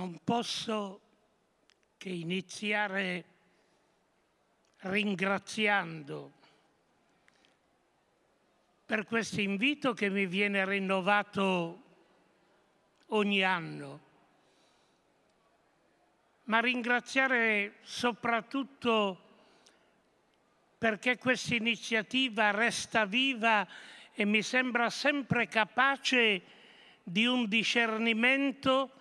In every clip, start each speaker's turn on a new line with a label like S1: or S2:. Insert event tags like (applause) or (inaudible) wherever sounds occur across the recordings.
S1: non posso che iniziare ringraziando per questo invito che mi viene rinnovato ogni anno, ma ringraziare soprattutto perché questa iniziativa resta viva e mi sembra sempre capace di un discernimento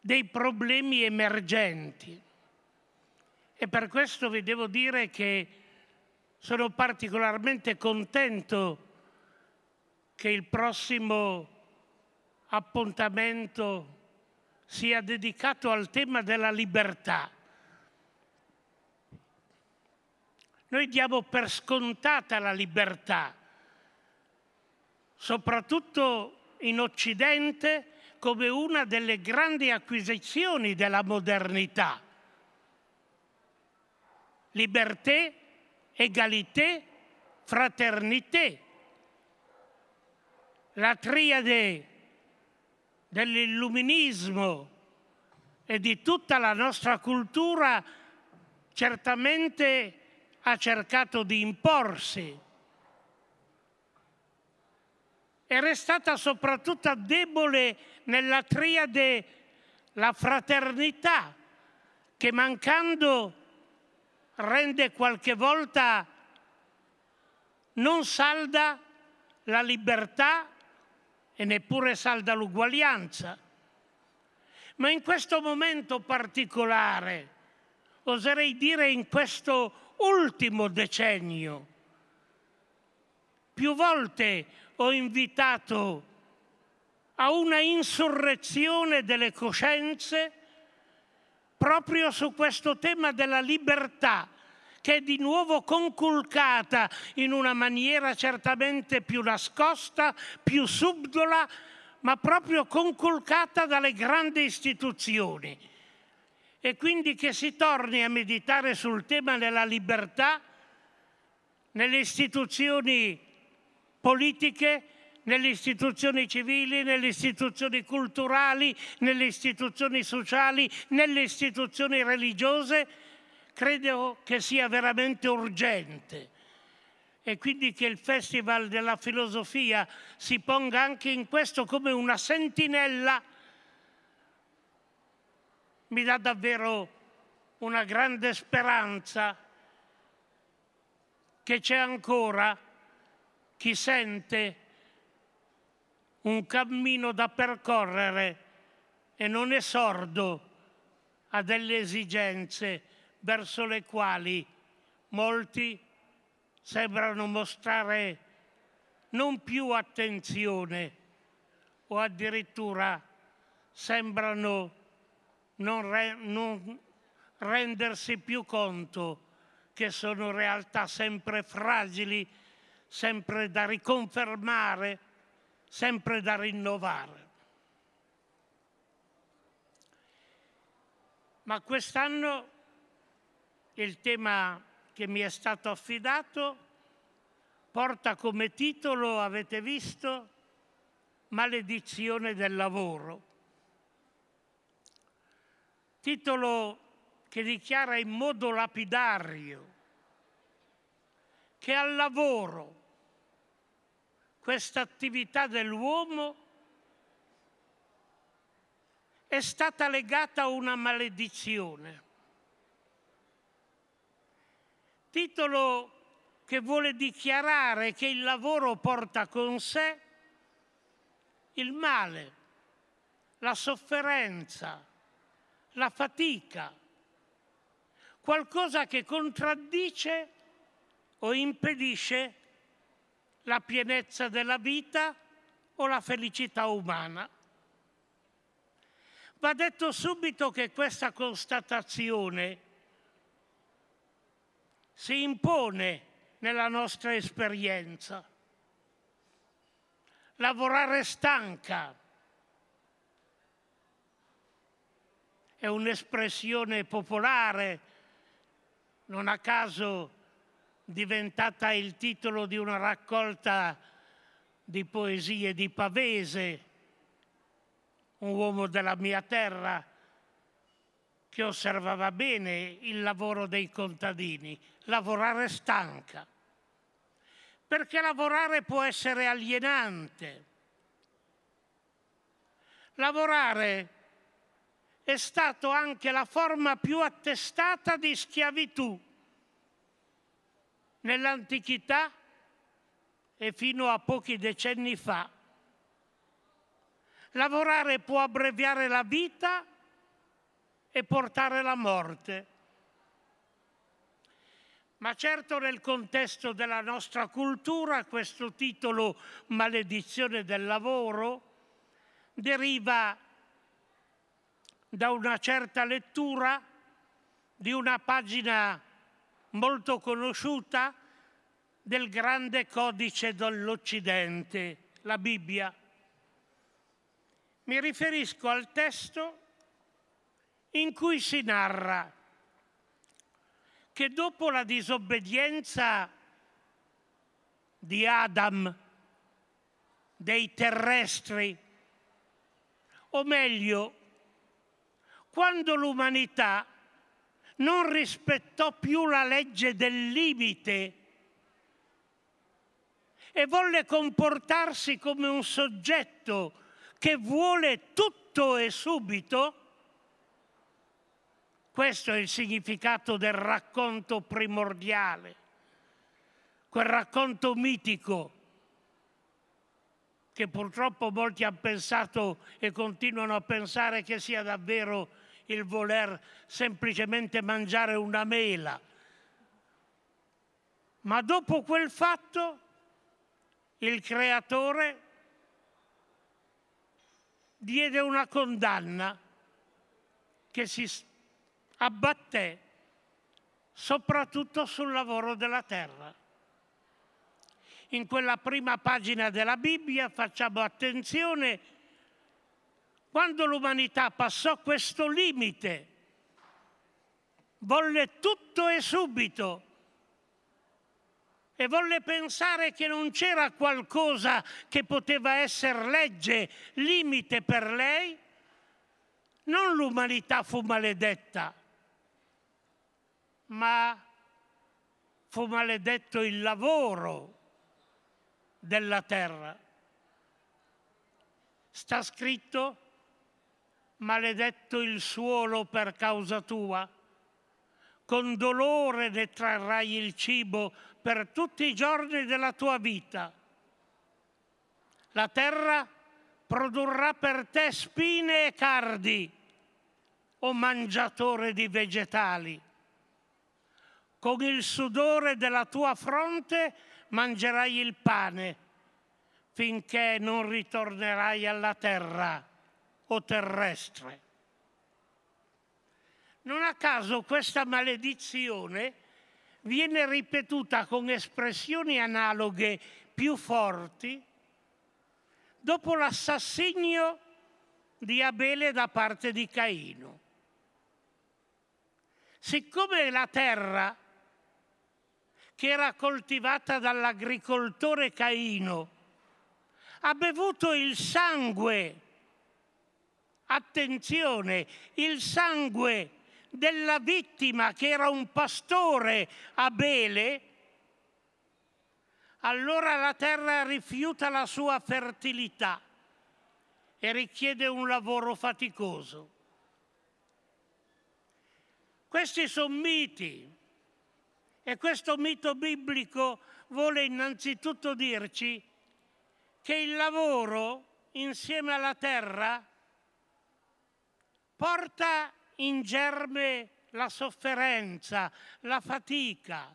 S1: dei problemi emergenti. E per questo vi devo dire che sono particolarmente contento che il prossimo appuntamento sia dedicato al tema della libertà. Noi diamo per scontata la libertà, soprattutto in Occidente, come una delle grandi acquisizioni della modernità. Liberté, égalité, fraternité. La triade dell'illuminismo e di tutta la nostra cultura certamente ha cercato di imporsi. È restata soprattutto debole nella triade la fraternità, che mancando rende qualche volta non salda la libertà e neppure salda l'uguaglianza. Ma in questo momento particolare, oserei dire in questo ultimo decennio, più volte ho invitato a una insurrezione delle coscienze proprio su questo tema della libertà, che è di nuovo conculcata in una maniera certamente più nascosta, più subdola, ma proprio conculcata dalle grandi istituzioni. E quindi che si torni a meditare sul tema della libertà nelle istituzioni politiche, nelle istituzioni civili, nelle istituzioni culturali, nelle istituzioni sociali, nelle istituzioni religiose, credo che sia veramente urgente. E quindi che il Festival della Filosofia si ponga anche in questo come una sentinella mi dà davvero una grande speranza che c'è ancora chi sente un cammino da percorrere e non è sordo a delle esigenze verso le quali molti sembrano mostrare non più attenzione o addirittura sembrano non, re, non rendersi più conto che sono realtà sempre fragili, sempre da riconfermare, sempre da rinnovare. Ma quest'anno il tema che mi è stato affidato porta come titolo, avete visto, Maledizione del lavoro. Titolo che dichiara in modo lapidario che al lavoro questa attività dell'uomo è stata legata a una maledizione. Titolo che vuole dichiarare che il lavoro porta con sé il male, la sofferenza, la fatica, qualcosa che contraddice o impedisce la pienezza della vita o la felicità umana. Va detto subito che questa constatazione si impone nella nostra esperienza. Lavorare stanca è un'espressione popolare, non a caso diventata il titolo di una raccolta di poesie di Pavese, un uomo della mia terra che osservava bene il lavoro dei contadini. Lavorare stanca, perché lavorare può essere alienante. Lavorare è stato anche la forma più attestata di schiavitù nell'antichità e fino a pochi decenni fa. Lavorare può abbreviare la vita e portare la morte. Ma certo nel contesto della nostra cultura questo titolo Maledizione del lavoro deriva da una certa lettura di una pagina molto conosciuta del grande codice dell'Occidente, la Bibbia. Mi riferisco al testo in cui si narra che dopo la disobbedienza di Adam, dei terrestri, o meglio, quando l'umanità non rispettò più la legge del limite e volle comportarsi come un soggetto che vuole tutto e subito, questo è il significato del racconto primordiale, quel racconto mitico che purtroppo molti hanno pensato e continuano a pensare che sia davvero il voler semplicemente mangiare una mela. Ma dopo quel fatto il creatore diede una condanna che si abbatté soprattutto sul lavoro della terra. In quella prima pagina della Bibbia facciamo attenzione quando l'umanità passò questo limite, volle tutto e subito e volle pensare che non c'era qualcosa che poteva essere legge, limite per lei, non l'umanità fu maledetta, ma fu maledetto il lavoro della terra. Sta scritto, maledetto il suolo per causa tua, con dolore ne trarrai il cibo per tutti i giorni della tua vita. La terra produrrà per te spine e cardi, o mangiatore di vegetali. Con il sudore della tua fronte mangerai il pane finché non ritornerai alla terra o terrestre. Non a caso questa maledizione viene ripetuta con espressioni analoghe più forti dopo l'assassinio di Abele da parte di Caino. Siccome la terra che era coltivata dall'agricoltore Caino ha bevuto il sangue, attenzione, il sangue della vittima che era un pastore Abele, allora la terra rifiuta la sua fertilità e richiede un lavoro faticoso. Questi sono miti e questo mito biblico vuole innanzitutto dirci che il lavoro insieme alla terra porta in germe la sofferenza, la fatica,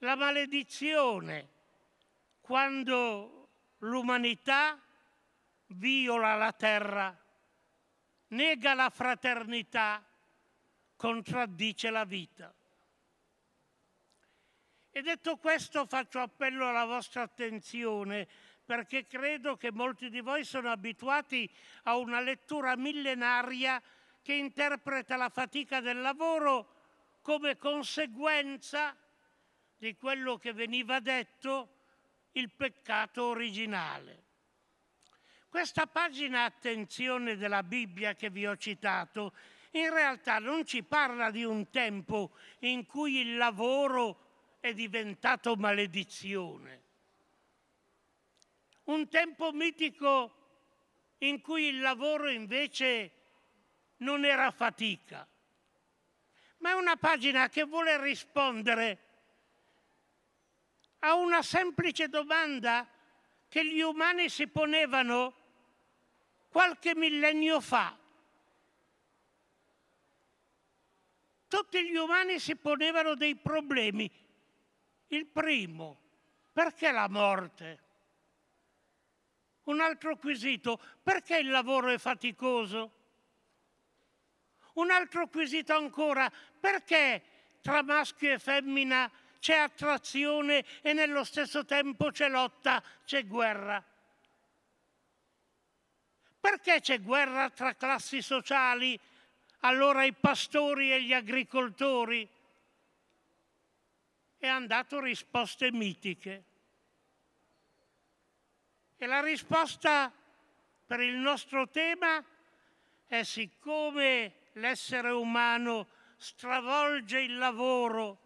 S1: la maledizione, quando l'umanità viola la terra, nega la fraternità, contraddice la vita. E detto questo faccio appello alla vostra attenzione perché credo che molti di voi sono abituati a una lettura millenaria che interpreta la fatica del lavoro come conseguenza di quello che veniva detto il peccato originale. Questa pagina attenzione della Bibbia che vi ho citato in realtà non ci parla di un tempo in cui il lavoro è diventato maledizione. Un tempo mitico in cui il lavoro invece non era fatica, ma è una pagina che vuole rispondere a una semplice domanda che gli umani si ponevano qualche millennio fa. Tutti gli umani si ponevano dei problemi. Il primo, perché la morte? Un altro quesito, perché il lavoro è faticoso? Un altro quesito ancora, perché tra maschio e femmina c'è attrazione e nello stesso tempo c'è lotta, c'è guerra? Perché c'è guerra tra classi sociali, allora i pastori e gli agricoltori? E hanno dato risposte mitiche. E la risposta per il nostro tema è siccome l'essere umano stravolge il lavoro,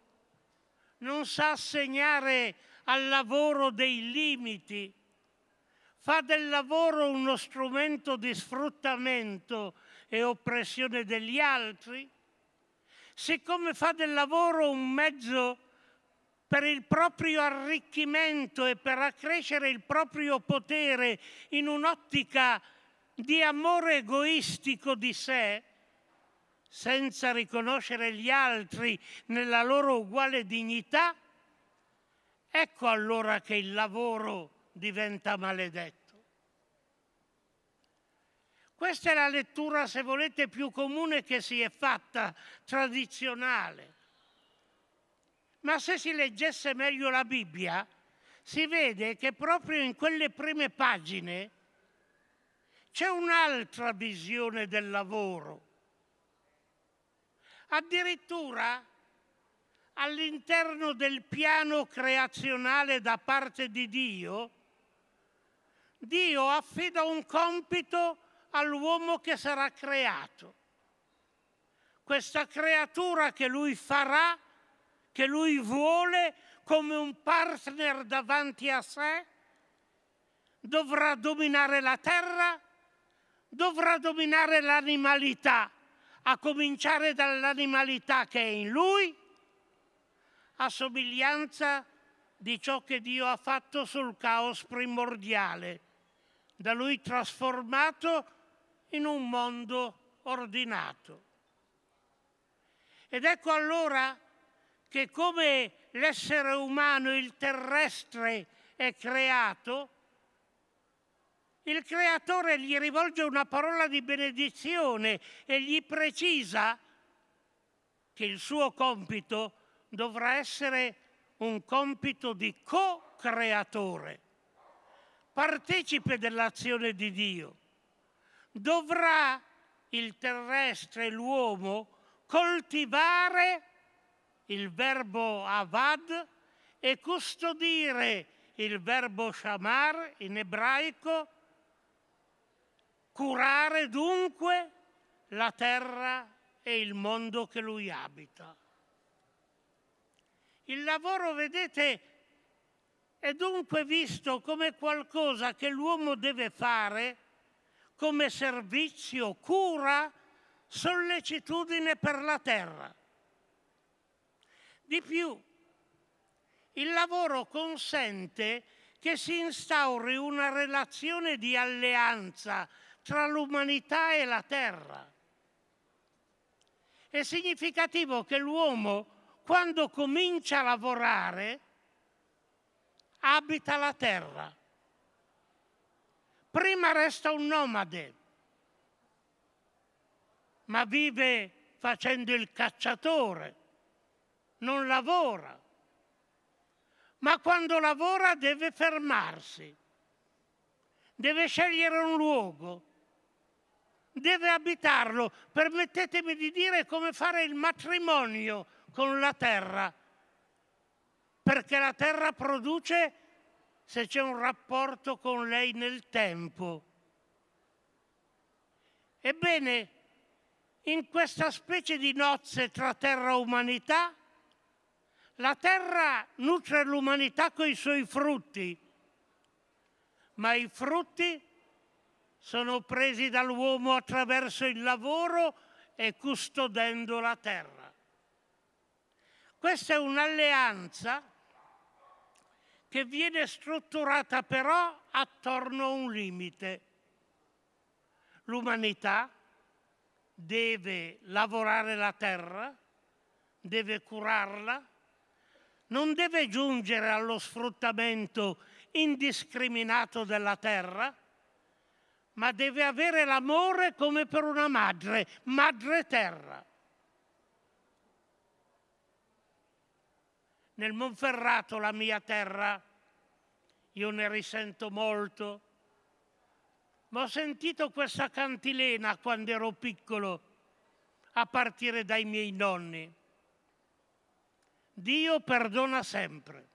S1: non sa assegnare al lavoro dei limiti, fa del lavoro uno strumento di sfruttamento e oppressione degli altri, siccome fa del lavoro un mezzo per il proprio arricchimento e per accrescere il proprio potere in un'ottica di amore egoistico di sé, senza riconoscere gli altri nella loro uguale dignità, ecco allora che il lavoro diventa maledetto. Questa è la lettura, se volete, più comune che si è fatta, tradizionale. Ma se si leggesse meglio la Bibbia, si vede che proprio in quelle prime pagine c'è un'altra visione del lavoro. Addirittura all'interno del piano creazionale da parte di Dio, Dio affida un compito all'uomo che sarà creato. Questa creatura che lui farà che lui vuole come un partner davanti a sé, dovrà dominare la terra, dovrà dominare l'animalità, a cominciare dall'animalità che è in lui, a somiglianza di ciò che Dio ha fatto sul caos primordiale, da lui trasformato in un mondo ordinato. Ed ecco allora che come l'essere umano, il terrestre, è creato, il creatore gli rivolge una parola di benedizione e gli precisa che il suo compito dovrà essere un compito di co-creatore, partecipe dell'azione di Dio. Dovrà il terrestre, l'uomo, coltivare il verbo avad e custodire il verbo shamar in ebraico, curare dunque la terra e il mondo che lui abita. Il lavoro, vedete, è dunque visto come qualcosa che l'uomo deve fare come servizio, cura, sollecitudine per la terra. Di più, il lavoro consente che si instauri una relazione di alleanza tra l'umanità e la terra. È significativo che l'uomo, quando comincia a lavorare, abita la terra. Prima resta un nomade, ma vive facendo il cacciatore, non lavora, ma quando lavora deve fermarsi, deve scegliere un luogo, deve abitarlo. Permettetemi di dire come fare il matrimonio con la terra, perché la terra produce se c'è un rapporto con lei nel tempo. Ebbene, in questa specie di nozze tra terra e umanità, la terra nutre l'umanità con i suoi frutti, ma i frutti sono presi dall'uomo attraverso il lavoro e custodendo la terra. Questa è un'alleanza che viene strutturata però attorno a un limite. L'umanità deve lavorare la terra, deve curarla, non deve giungere allo sfruttamento indiscriminato della terra, ma deve avere l'amore come per una madre, madre terra. Nel Monferrato, la mia terra, io ne risento molto, ma ho sentito questa cantilena quando ero piccolo, a partire dai miei nonni. Dio perdona sempre.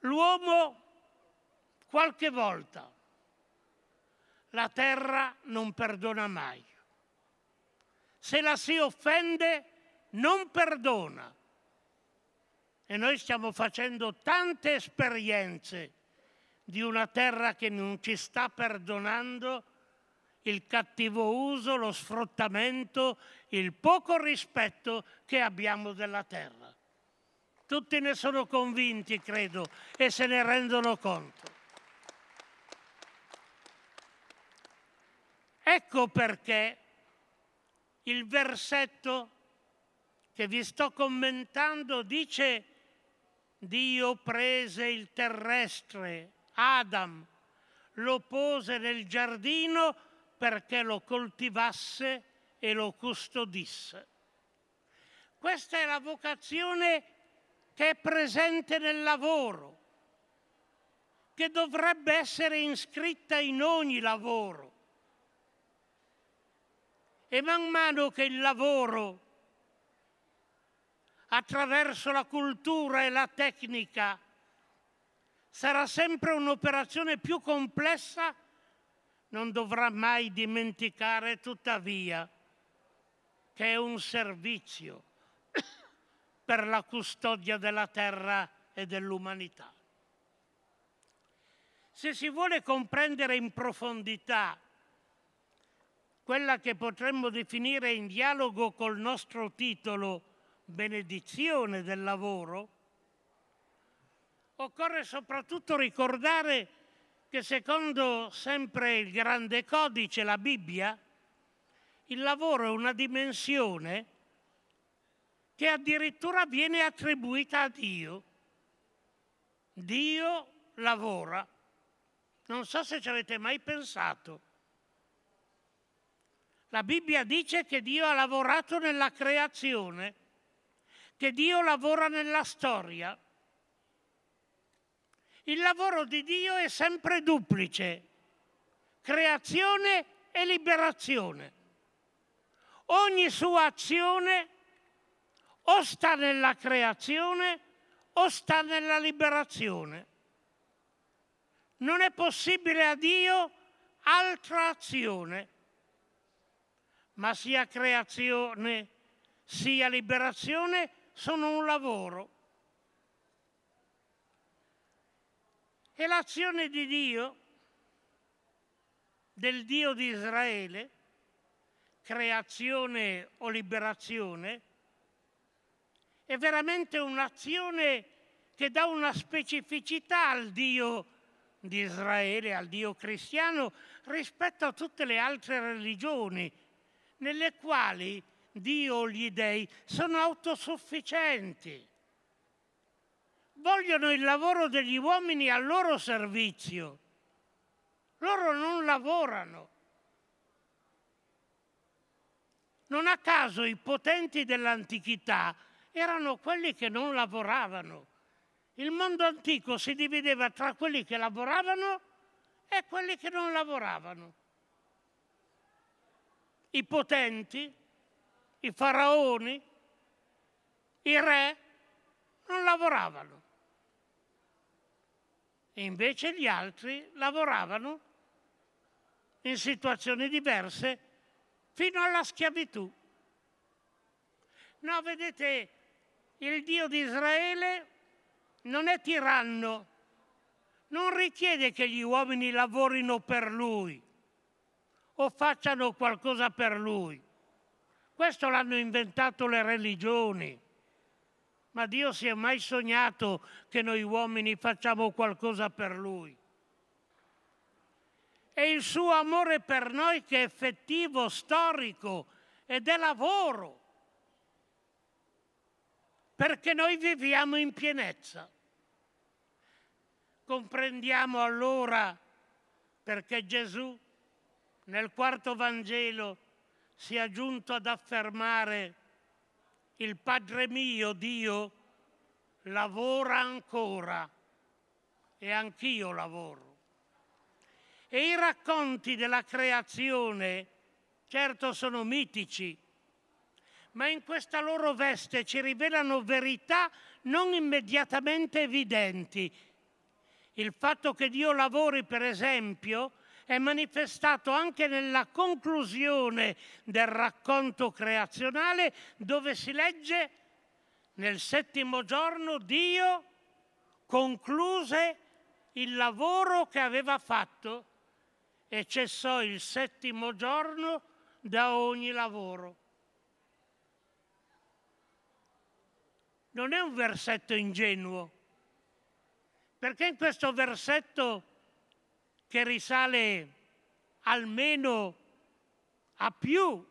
S1: L'uomo qualche volta, la terra non perdona mai. Se la si offende, non perdona. E noi stiamo facendo tante esperienze di una terra che non ci sta perdonando il cattivo uso, lo sfruttamento, il poco rispetto che abbiamo della terra. Tutti ne sono convinti, credo, e se ne rendono conto. Ecco perché il versetto che vi sto commentando dice Dio prese il terrestre, Adam, lo pose nel giardino perché lo coltivasse e lo custodisse. Questa è la vocazione che è presente nel lavoro, che dovrebbe essere iscritta in ogni lavoro. E man mano che il lavoro, attraverso la cultura e la tecnica, sarà sempre un'operazione più complessa, non dovrà mai dimenticare tuttavia che è un servizio (coughs) per la custodia della terra e dell'umanità. Se si vuole comprendere in profondità quella che potremmo definire in dialogo col nostro titolo benedizione del lavoro, occorre soprattutto ricordare che secondo sempre il grande codice, la Bibbia, il lavoro è una dimensione che addirittura viene attribuita a Dio. Dio lavora. Non so se ci avete mai pensato. La Bibbia dice che Dio ha lavorato nella creazione, che Dio lavora nella storia. Il lavoro di Dio è sempre duplice, creazione e liberazione. Ogni sua azione o sta nella creazione o sta nella liberazione. Non è possibile a Dio altra azione, ma sia creazione sia liberazione sono un lavoro. E l'azione di Dio, del Dio di Israele, creazione o liberazione, è veramente un'azione che dà una specificità al Dio di Israele, al Dio cristiano, rispetto a tutte le altre religioni, nelle quali Dio o gli dei sono autosufficienti vogliono il lavoro degli uomini al loro servizio. Loro non lavorano. Non a caso i potenti dell'antichità erano quelli che non lavoravano. Il mondo antico si divideva tra quelli che lavoravano e quelli che non lavoravano. I potenti, i faraoni, i re non lavoravano e invece gli altri lavoravano in situazioni diverse fino alla schiavitù. No, vedete, il Dio di Israele non è tiranno, non richiede che gli uomini lavorino per lui o facciano qualcosa per lui. Questo l'hanno inventato le religioni. Ma Dio si è mai sognato che noi uomini facciamo qualcosa per lui. È il suo amore per noi che è effettivo, storico ed è lavoro. Perché noi viviamo in pienezza. Comprendiamo allora perché Gesù nel quarto Vangelo sia giunto ad affermare il Padre mio, Dio, lavora ancora e anch'io lavoro. E i racconti della creazione, certo sono mitici, ma in questa loro veste ci rivelano verità non immediatamente evidenti. Il fatto che Dio lavori, per esempio, è manifestato anche nella conclusione del racconto creazionale dove si legge nel settimo giorno Dio concluse il lavoro che aveva fatto e cessò il settimo giorno da ogni lavoro. Non è un versetto ingenuo, perché in questo versetto che risale almeno a più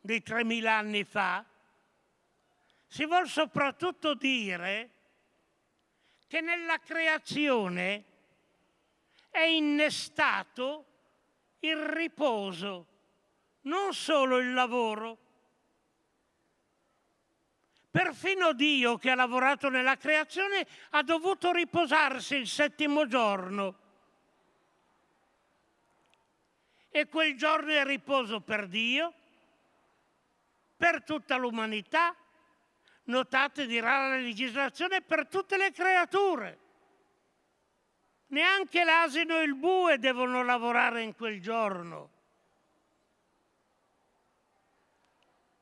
S1: di 3.000 anni fa, si vuol soprattutto dire che nella creazione è innestato il riposo, non solo il lavoro. Perfino Dio che ha lavorato nella creazione ha dovuto riposarsi il settimo giorno E quel giorno è riposo per Dio, per tutta l'umanità. Notate, dirà la legislazione, per tutte le creature. Neanche l'asino e il bue devono lavorare in quel giorno.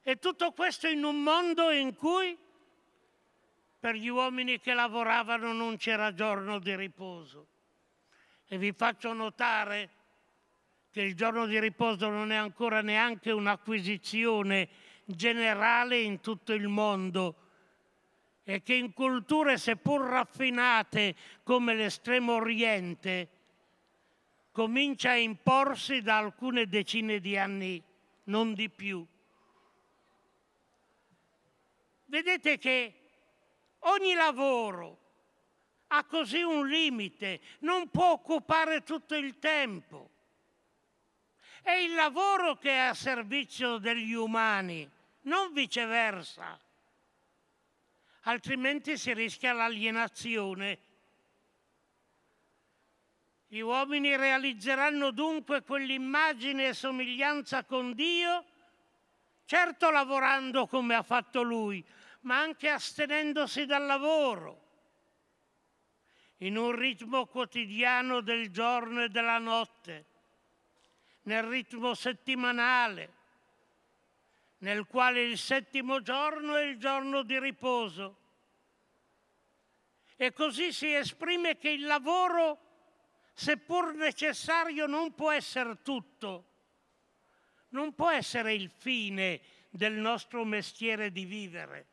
S1: E tutto questo in un mondo in cui per gli uomini che lavoravano non c'era giorno di riposo. E vi faccio notare che il giorno di riposo non è ancora neanche un'acquisizione generale in tutto il mondo e che in culture seppur raffinate come l'estremo oriente comincia a imporsi da alcune decine di anni, non di più. Vedete che ogni lavoro ha così un limite, non può occupare tutto il tempo. È il lavoro che è a servizio degli umani, non viceversa. Altrimenti si rischia l'alienazione. Gli uomini realizzeranno dunque quell'immagine e somiglianza con Dio, certo lavorando come ha fatto Lui, ma anche astenendosi dal lavoro, in un ritmo quotidiano del giorno e della notte nel ritmo settimanale, nel quale il settimo giorno è il giorno di riposo. E così si esprime che il lavoro, seppur necessario, non può essere tutto, non può essere il fine del nostro mestiere di vivere.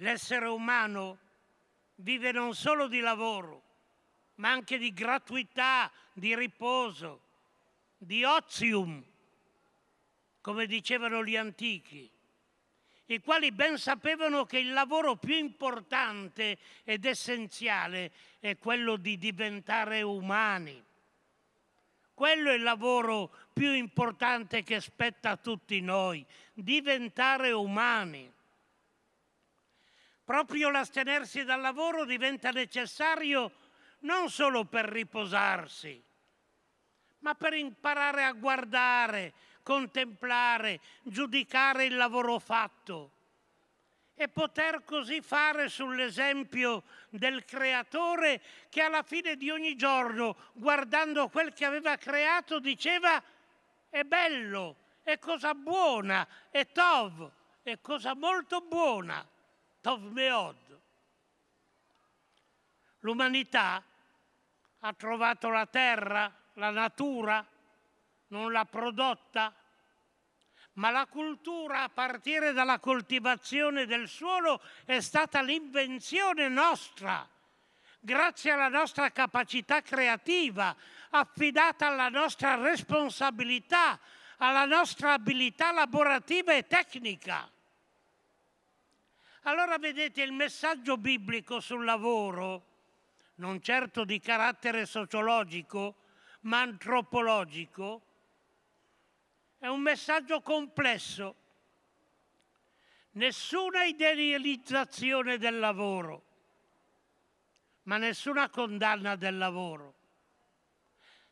S1: L'essere umano vive non solo di lavoro, ma anche di gratuità, di riposo, di ozium, come dicevano gli antichi, i quali ben sapevano che il lavoro più importante ed essenziale è quello di diventare umani. Quello è il lavoro più importante che spetta a tutti noi, diventare umani. Proprio l'astenersi dal lavoro diventa necessario non solo per riposarsi, ma per imparare a guardare, contemplare, giudicare il lavoro fatto e poter così fare sull'esempio del creatore che alla fine di ogni giorno, guardando quel che aveva creato, diceva è bello, è cosa buona, è tov, è cosa molto buona, tov meod. L'umanità ha trovato la terra, la natura, non l'ha prodotta, ma la cultura a partire dalla coltivazione del suolo è stata l'invenzione nostra, grazie alla nostra capacità creativa, affidata alla nostra responsabilità, alla nostra abilità lavorativa e tecnica. Allora vedete il messaggio biblico sul lavoro, non certo di carattere sociologico, ma antropologico, è un messaggio complesso. Nessuna idealizzazione del lavoro, ma nessuna condanna del lavoro.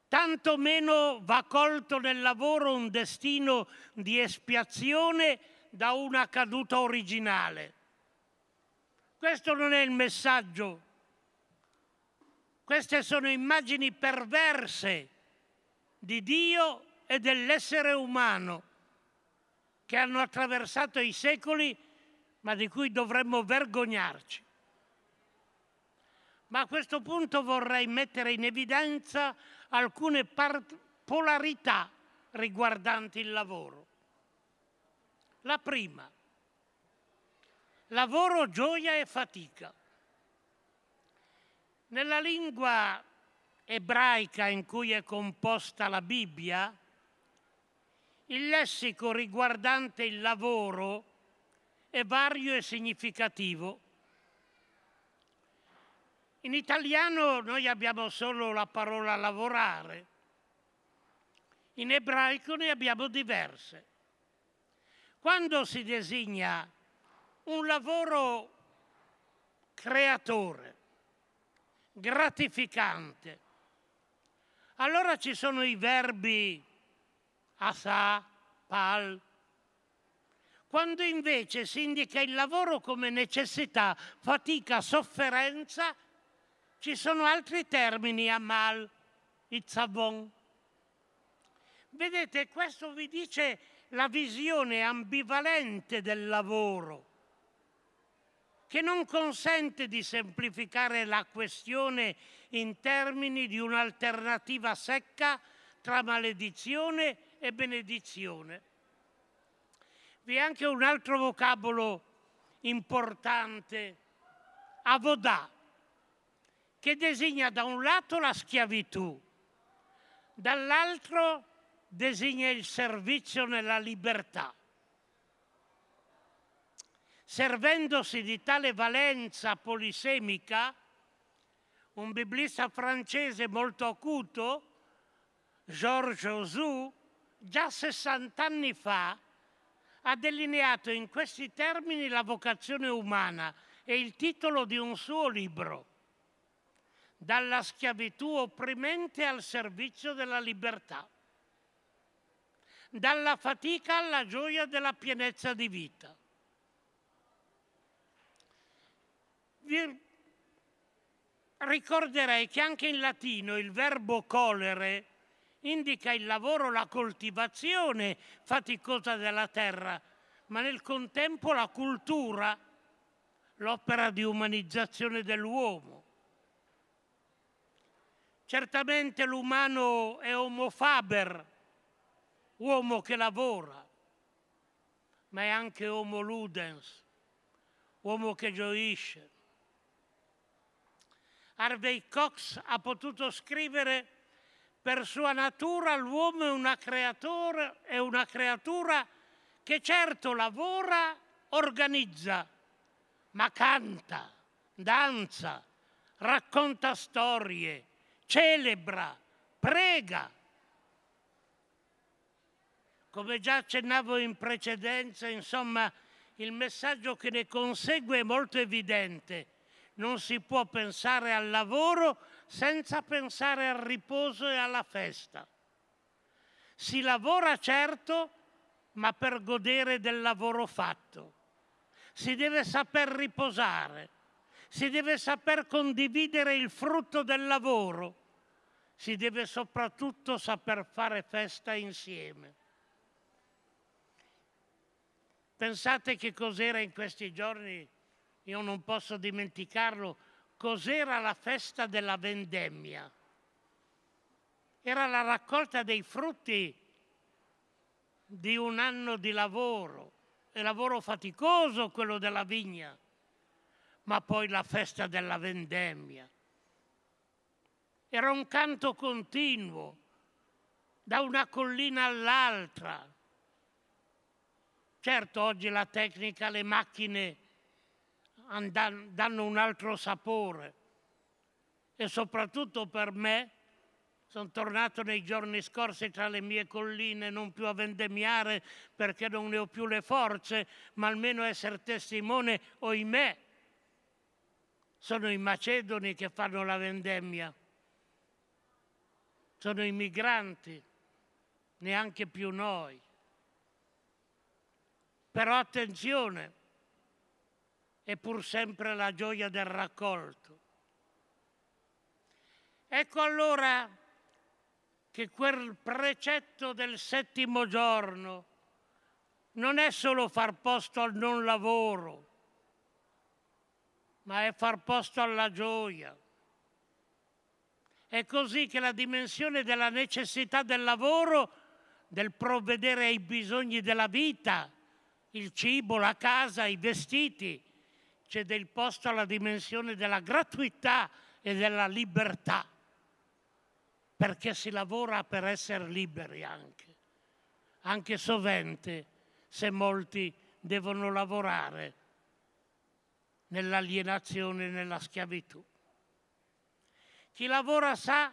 S1: Tanto meno va colto nel lavoro un destino di espiazione da una caduta originale. Questo non è il messaggio. Queste sono immagini perverse di Dio e dell'essere umano che hanno attraversato i secoli ma di cui dovremmo vergognarci. Ma a questo punto vorrei mettere in evidenza alcune polarità riguardanti il lavoro. La prima, lavoro, gioia e fatica. Nella lingua ebraica in cui è composta la Bibbia, il lessico riguardante il lavoro è vario e significativo. In italiano noi abbiamo solo la parola lavorare, in ebraico ne abbiamo diverse. Quando si designa un lavoro creatore, gratificante, allora ci sono i verbi Asa, Pal. Quando invece si indica il lavoro come necessità, fatica, sofferenza, ci sono altri termini, Amal, Izzabon. Vedete, questo vi dice la visione ambivalente del lavoro, che non consente di semplificare la questione in termini di un'alternativa secca tra maledizione e benedizione. Vi è anche un altro vocabolo importante, avodà, che designa da un lato la schiavitù, dall'altro designa il servizio nella libertà. Servendosi di tale valenza polisemica, un biblista francese molto acuto, Georges Ozou, già 60 anni fa ha delineato in questi termini la vocazione umana e il titolo di un suo libro, Dalla schiavitù opprimente al servizio della libertà, dalla fatica alla gioia della pienezza di vita. Vi ricorderei che anche in latino il verbo colere indica il lavoro, la coltivazione faticosa della terra, ma nel contempo la cultura, l'opera di umanizzazione dell'uomo. Certamente l'umano è homo faber, uomo che lavora, ma è anche homo ludens, uomo che gioisce. Harvey Cox ha potuto scrivere per sua natura l'uomo è una, è una creatura che certo lavora, organizza, ma canta, danza, racconta storie, celebra, prega. Come già accennavo in precedenza, insomma, il messaggio che ne consegue è molto evidente. Non si può pensare al lavoro senza pensare al riposo e alla festa. Si lavora certo, ma per godere del lavoro fatto. si deve saper riposare, si deve saper condividere il frutto del lavoro, si deve soprattutto saper fare festa insieme. Pensate che cos'era in questi giorni, io non posso dimenticarlo, cos'era la festa della vendemmia. Era la raccolta dei frutti di un anno di lavoro, e lavoro faticoso quello della vigna, ma poi la festa della vendemmia. Era un canto continuo, da una collina all'altra, Certo, oggi la tecnica, le macchine danno un altro sapore e soprattutto per me, sono tornato nei giorni scorsi tra le mie colline, non più a vendemmiare perché non ne ho più le forze, ma almeno essere testimone, oimè, sono i macedoni che fanno la vendemmia, sono i migranti, neanche più noi. Però attenzione, è pur sempre la gioia del raccolto. Ecco allora che quel precetto del settimo giorno non è solo far posto al non lavoro, ma è far posto alla gioia. È così che la dimensione della necessità del lavoro, del provvedere ai bisogni della vita, il cibo, la casa, i vestiti, c'è del posto alla dimensione della gratuità e della libertà, perché si lavora per essere liberi anche, anche sovente se molti devono lavorare nell'alienazione e nella schiavitù. Chi lavora sa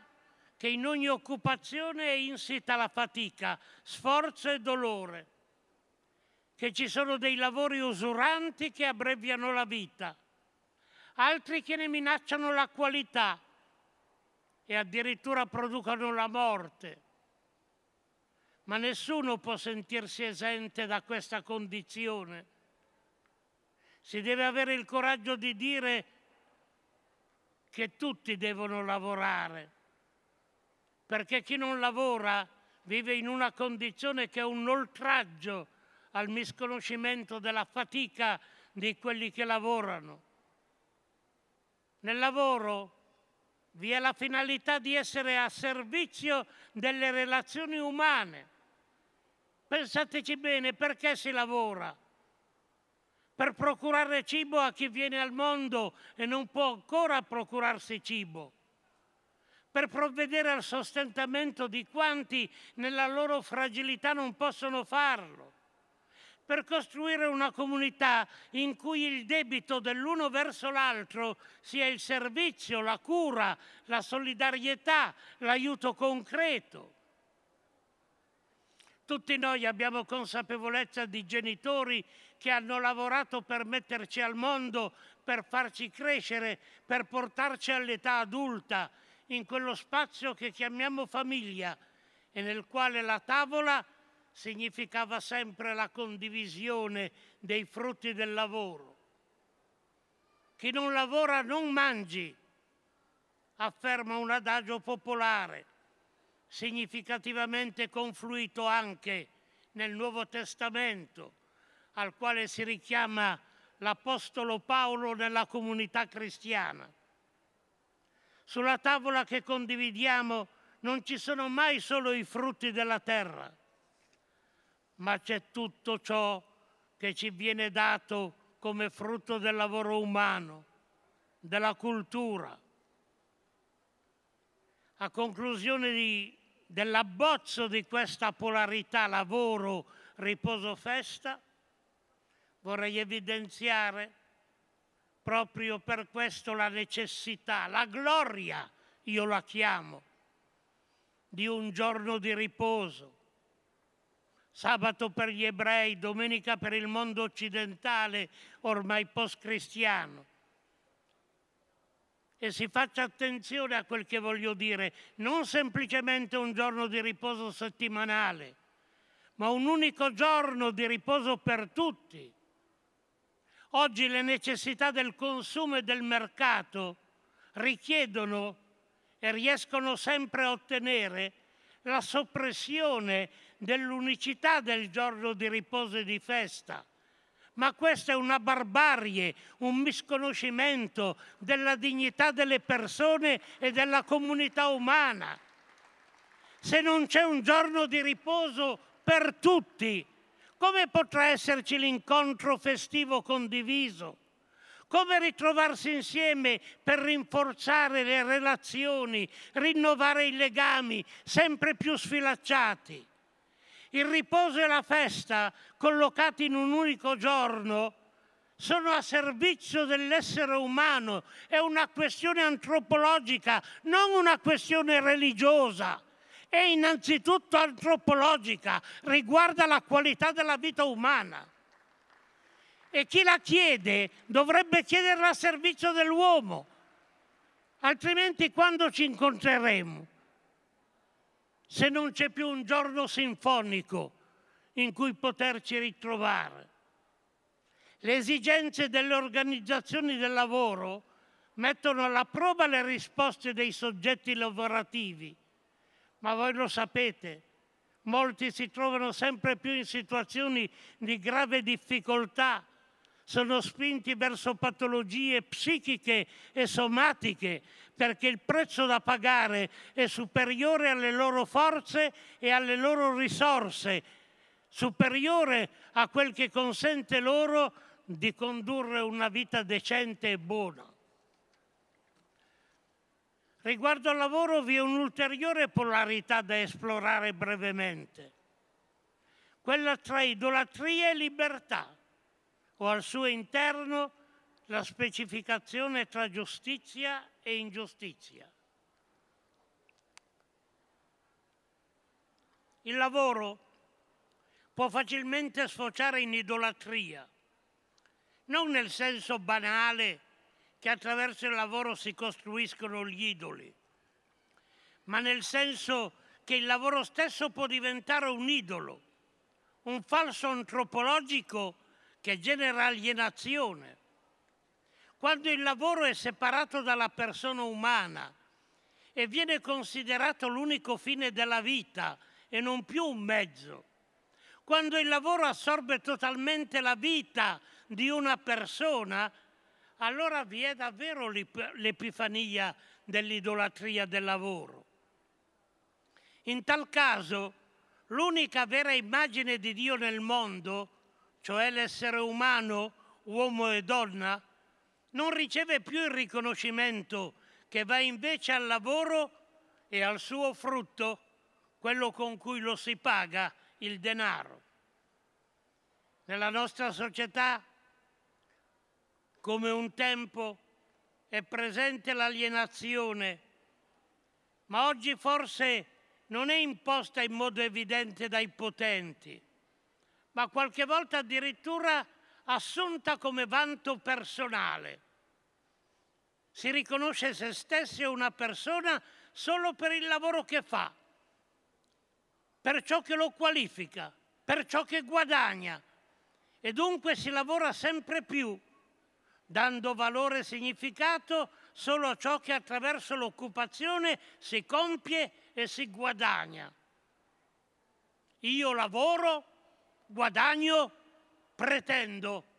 S1: che in ogni occupazione è insita la fatica, sforzo e dolore che ci sono dei lavori usuranti che abbreviano la vita, altri che ne minacciano la qualità e addirittura producono la morte. Ma nessuno può sentirsi esente da questa condizione. Si deve avere il coraggio di dire che tutti devono lavorare, perché chi non lavora vive in una condizione che è un oltraggio al misconoscimento della fatica di quelli che lavorano. Nel lavoro vi è la finalità di essere a servizio delle relazioni umane. Pensateci bene, perché si lavora? Per procurare cibo a chi viene al mondo e non può ancora procurarsi cibo per provvedere al sostentamento di quanti nella loro fragilità non possono farlo per costruire una comunità in cui il debito dell'uno verso l'altro sia il servizio, la cura, la solidarietà, l'aiuto concreto. Tutti noi abbiamo consapevolezza di genitori che hanno lavorato per metterci al mondo, per farci crescere, per portarci all'età adulta, in quello spazio che chiamiamo famiglia e nel quale la tavola significava sempre la condivisione dei frutti del lavoro. Chi non lavora non mangi, afferma un adagio popolare, significativamente confluito anche nel Nuovo Testamento, al quale si richiama l'Apostolo Paolo nella comunità cristiana. Sulla tavola che condividiamo non ci sono mai solo i frutti della terra, ma c'è tutto ciò che ci viene dato come frutto del lavoro umano, della cultura. A conclusione di, dell'abbozzo di questa polarità lavoro, riposo, festa, vorrei evidenziare proprio per questo la necessità, la gloria, io la chiamo, di un giorno di riposo sabato per gli ebrei, domenica per il mondo occidentale, ormai post-cristiano. E si faccia attenzione a quel che voglio dire, non semplicemente un giorno di riposo settimanale, ma un unico giorno di riposo per tutti. Oggi le necessità del consumo e del mercato richiedono e riescono sempre a ottenere la soppressione dell'unicità del giorno di riposo e di festa. Ma questa è una barbarie, un misconoscimento della dignità delle persone e della comunità umana. Se non c'è un giorno di riposo per tutti, come potrà esserci l'incontro festivo condiviso? Come ritrovarsi insieme per rinforzare le relazioni, rinnovare i legami sempre più sfilacciati? Il riposo e la festa, collocati in un unico giorno, sono a servizio dell'essere umano, è una questione antropologica, non una questione religiosa. È innanzitutto antropologica, riguarda la qualità della vita umana. E chi la chiede dovrebbe chiederla a servizio dell'uomo, altrimenti quando ci incontreremo? Se non c'è più un giorno sinfonico in cui poterci ritrovare. Le esigenze delle organizzazioni del lavoro mettono alla prova le risposte dei soggetti lavorativi, ma voi lo sapete, molti si trovano sempre più in situazioni di grave difficoltà sono spinti verso patologie psichiche e somatiche perché il prezzo da pagare è superiore alle loro forze e alle loro risorse, superiore a quel che consente loro di condurre una vita decente e buona. Riguardo al lavoro vi è un'ulteriore polarità da esplorare brevemente, quella tra idolatria e libertà o al suo interno la specificazione tra giustizia e ingiustizia. Il lavoro può facilmente sfociare in idolatria, non nel senso banale che attraverso il lavoro si costruiscono gli idoli, ma nel senso che il lavoro stesso può diventare un idolo, un falso antropologico che genera alienazione. Quando il lavoro è separato dalla persona umana e viene considerato l'unico fine della vita e non più un mezzo, quando il lavoro assorbe totalmente la vita di una persona, allora vi è davvero l'epifania dell'idolatria del lavoro. In tal caso, l'unica vera immagine di Dio nel mondo cioè l'essere umano, uomo e donna, non riceve più il riconoscimento che va invece al lavoro e al suo frutto, quello con cui lo si paga, il denaro. Nella nostra società, come un tempo, è presente l'alienazione, ma oggi forse non è imposta in modo evidente dai potenti ma qualche volta addirittura assunta come vanto personale. Si riconosce se stessi una persona solo per il lavoro che fa, per ciò che lo qualifica, per ciò che guadagna e dunque si lavora sempre più, dando valore e significato solo a ciò che attraverso l'occupazione si compie e si guadagna. Io lavoro guadagno, pretendo.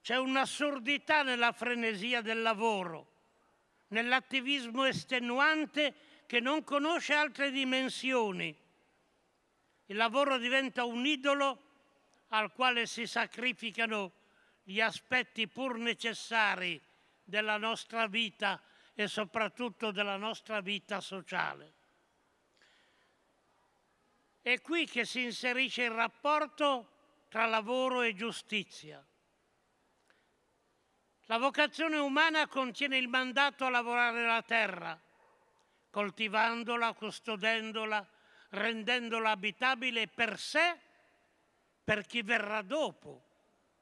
S1: C'è un'assurdità nella frenesia del lavoro, nell'attivismo estenuante che non conosce altre dimensioni. Il lavoro diventa un idolo al quale si sacrificano gli aspetti pur necessari della nostra vita e soprattutto della nostra vita sociale. È qui che si inserisce il rapporto tra lavoro e giustizia. La vocazione umana contiene il mandato a lavorare la terra, coltivandola, custodendola, rendendola abitabile per sé, per chi verrà dopo,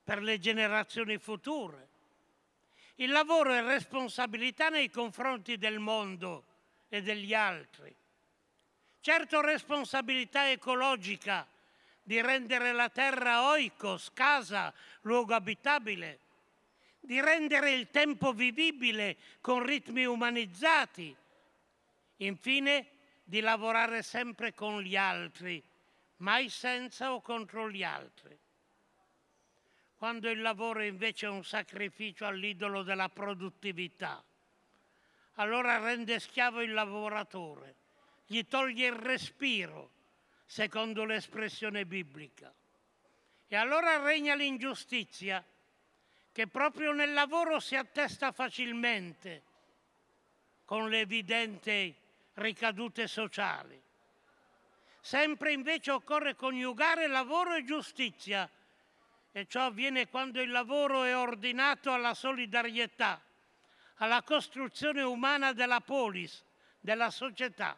S1: per le generazioni future. Il lavoro è responsabilità nei confronti del mondo e degli altri certo responsabilità ecologica di rendere la terra oikos, casa, luogo abitabile, di rendere il tempo vivibile con ritmi umanizzati, infine di lavorare sempre con gli altri, mai senza o contro gli altri. Quando il lavoro invece è un sacrificio all'idolo della produttività, allora rende schiavo il lavoratore, gli toglie il respiro, secondo l'espressione biblica. E allora regna l'ingiustizia, che proprio nel lavoro si attesta facilmente, con le evidenti ricadute sociali. Sempre invece occorre coniugare lavoro e giustizia, e ciò avviene quando il lavoro è ordinato alla solidarietà, alla costruzione umana della polis, della società.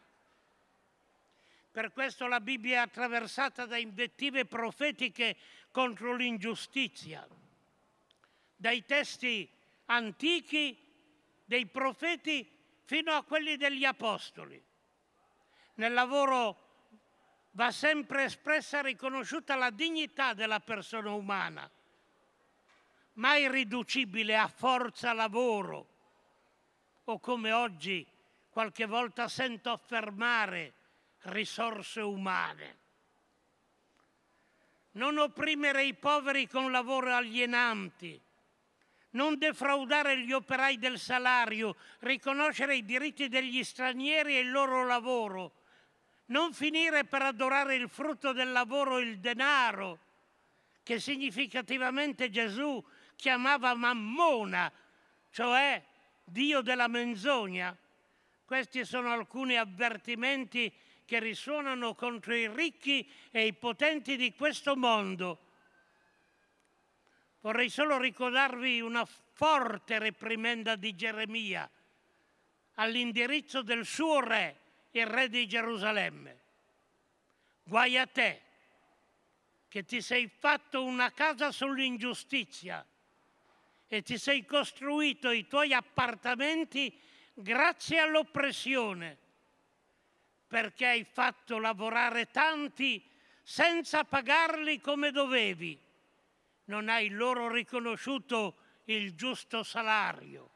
S1: Per questo la Bibbia è attraversata da invettive profetiche contro l'ingiustizia, dai testi antichi dei profeti fino a quelli degli apostoli. Nel lavoro va sempre espressa e riconosciuta la dignità della persona umana, mai riducibile a forza lavoro o come oggi qualche volta sento affermare risorse umane. Non opprimere i poveri con lavoro alienanti, non defraudare gli operai del salario, riconoscere i diritti degli stranieri e il loro lavoro, non finire per adorare il frutto del lavoro, il denaro, che significativamente Gesù chiamava mammona, cioè Dio della menzogna. Questi sono alcuni avvertimenti che risuonano contro i ricchi e i potenti di questo mondo. Vorrei solo ricordarvi una forte reprimenda di Geremia all'indirizzo del suo re, il re di Gerusalemme. Guai a te, che ti sei fatto una casa sull'ingiustizia e ti sei costruito i tuoi appartamenti grazie all'oppressione perché hai fatto lavorare tanti senza pagarli come dovevi. Non hai loro riconosciuto il giusto salario.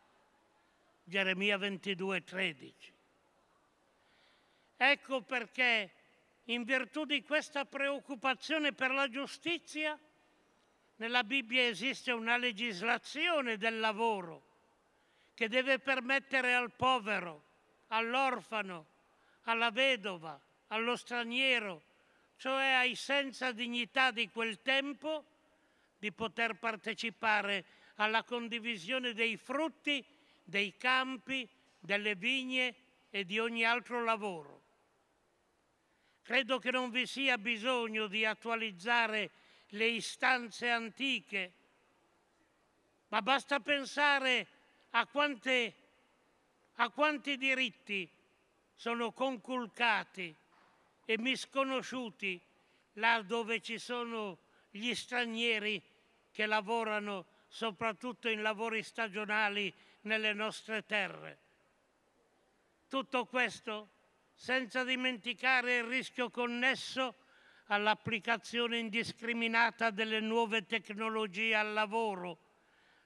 S1: Geremia 22, 13. Ecco perché, in virtù di questa preoccupazione per la giustizia, nella Bibbia esiste una legislazione del lavoro che deve permettere al povero, all'orfano, alla vedova, allo straniero, cioè ai senza dignità di quel tempo, di poter partecipare alla condivisione dei frutti, dei campi, delle vigne e di ogni altro lavoro. Credo che non vi sia bisogno di attualizzare le istanze antiche, ma basta pensare a, quante, a quanti diritti sono conculcati e misconosciuti là dove ci sono gli stranieri che lavorano soprattutto in lavori stagionali nelle nostre terre. Tutto questo senza dimenticare il rischio connesso all'applicazione indiscriminata delle nuove tecnologie al lavoro,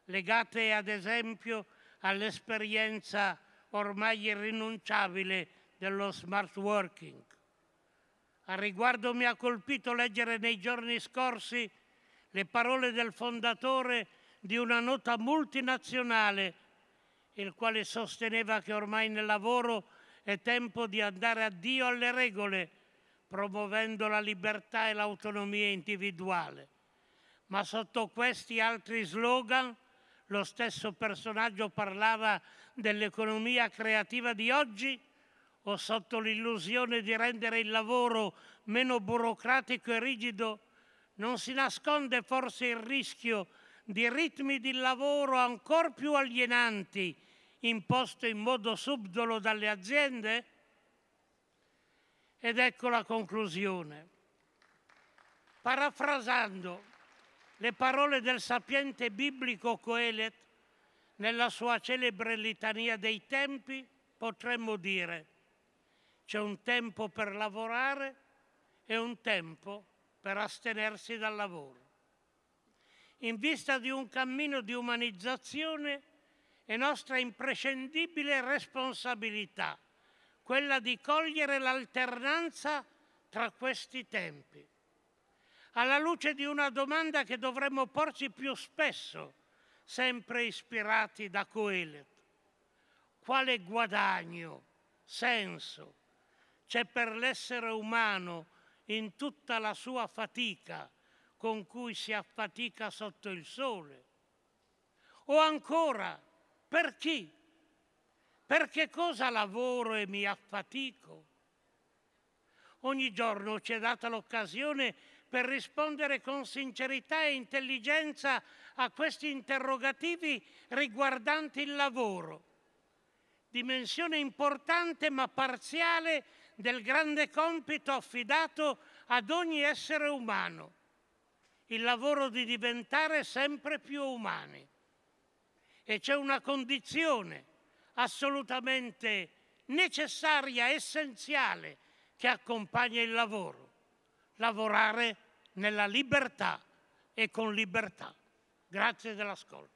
S1: legate ad esempio all'esperienza ormai irrinunciabile dello smart working. A riguardo mi ha colpito leggere nei giorni scorsi le parole del fondatore di una nota multinazionale, il quale sosteneva che ormai nel lavoro è tempo di andare a Dio alle regole, promuovendo la libertà e l'autonomia individuale. Ma sotto questi altri slogan lo stesso personaggio parlava dell'economia creativa di oggi o sotto l'illusione di rendere il lavoro meno burocratico e rigido, non si nasconde forse il rischio di ritmi di lavoro ancora più alienanti imposto in modo subdolo dalle aziende? Ed ecco la conclusione. Parafrasando le parole del sapiente biblico Coelet nella sua celebre litania dei tempi, potremmo dire c'è un tempo per lavorare e un tempo per astenersi dal lavoro. In vista di un cammino di umanizzazione è nostra imprescindibile responsabilità quella di cogliere l'alternanza tra questi tempi, alla luce di una domanda che dovremmo porci più spesso, sempre ispirati da Coelet. Quale guadagno, senso c'è per l'essere umano in tutta la sua fatica con cui si affatica sotto il sole? O ancora, per chi? Per che cosa lavoro e mi affatico? Ogni giorno ci è data l'occasione per rispondere con sincerità e intelligenza a questi interrogativi riguardanti il lavoro, dimensione importante ma parziale del grande compito affidato ad ogni essere umano, il lavoro di diventare sempre più umani. E c'è una condizione assolutamente necessaria, essenziale, che accompagna il lavoro. Lavorare nella libertà e con libertà. Grazie dell'ascolto.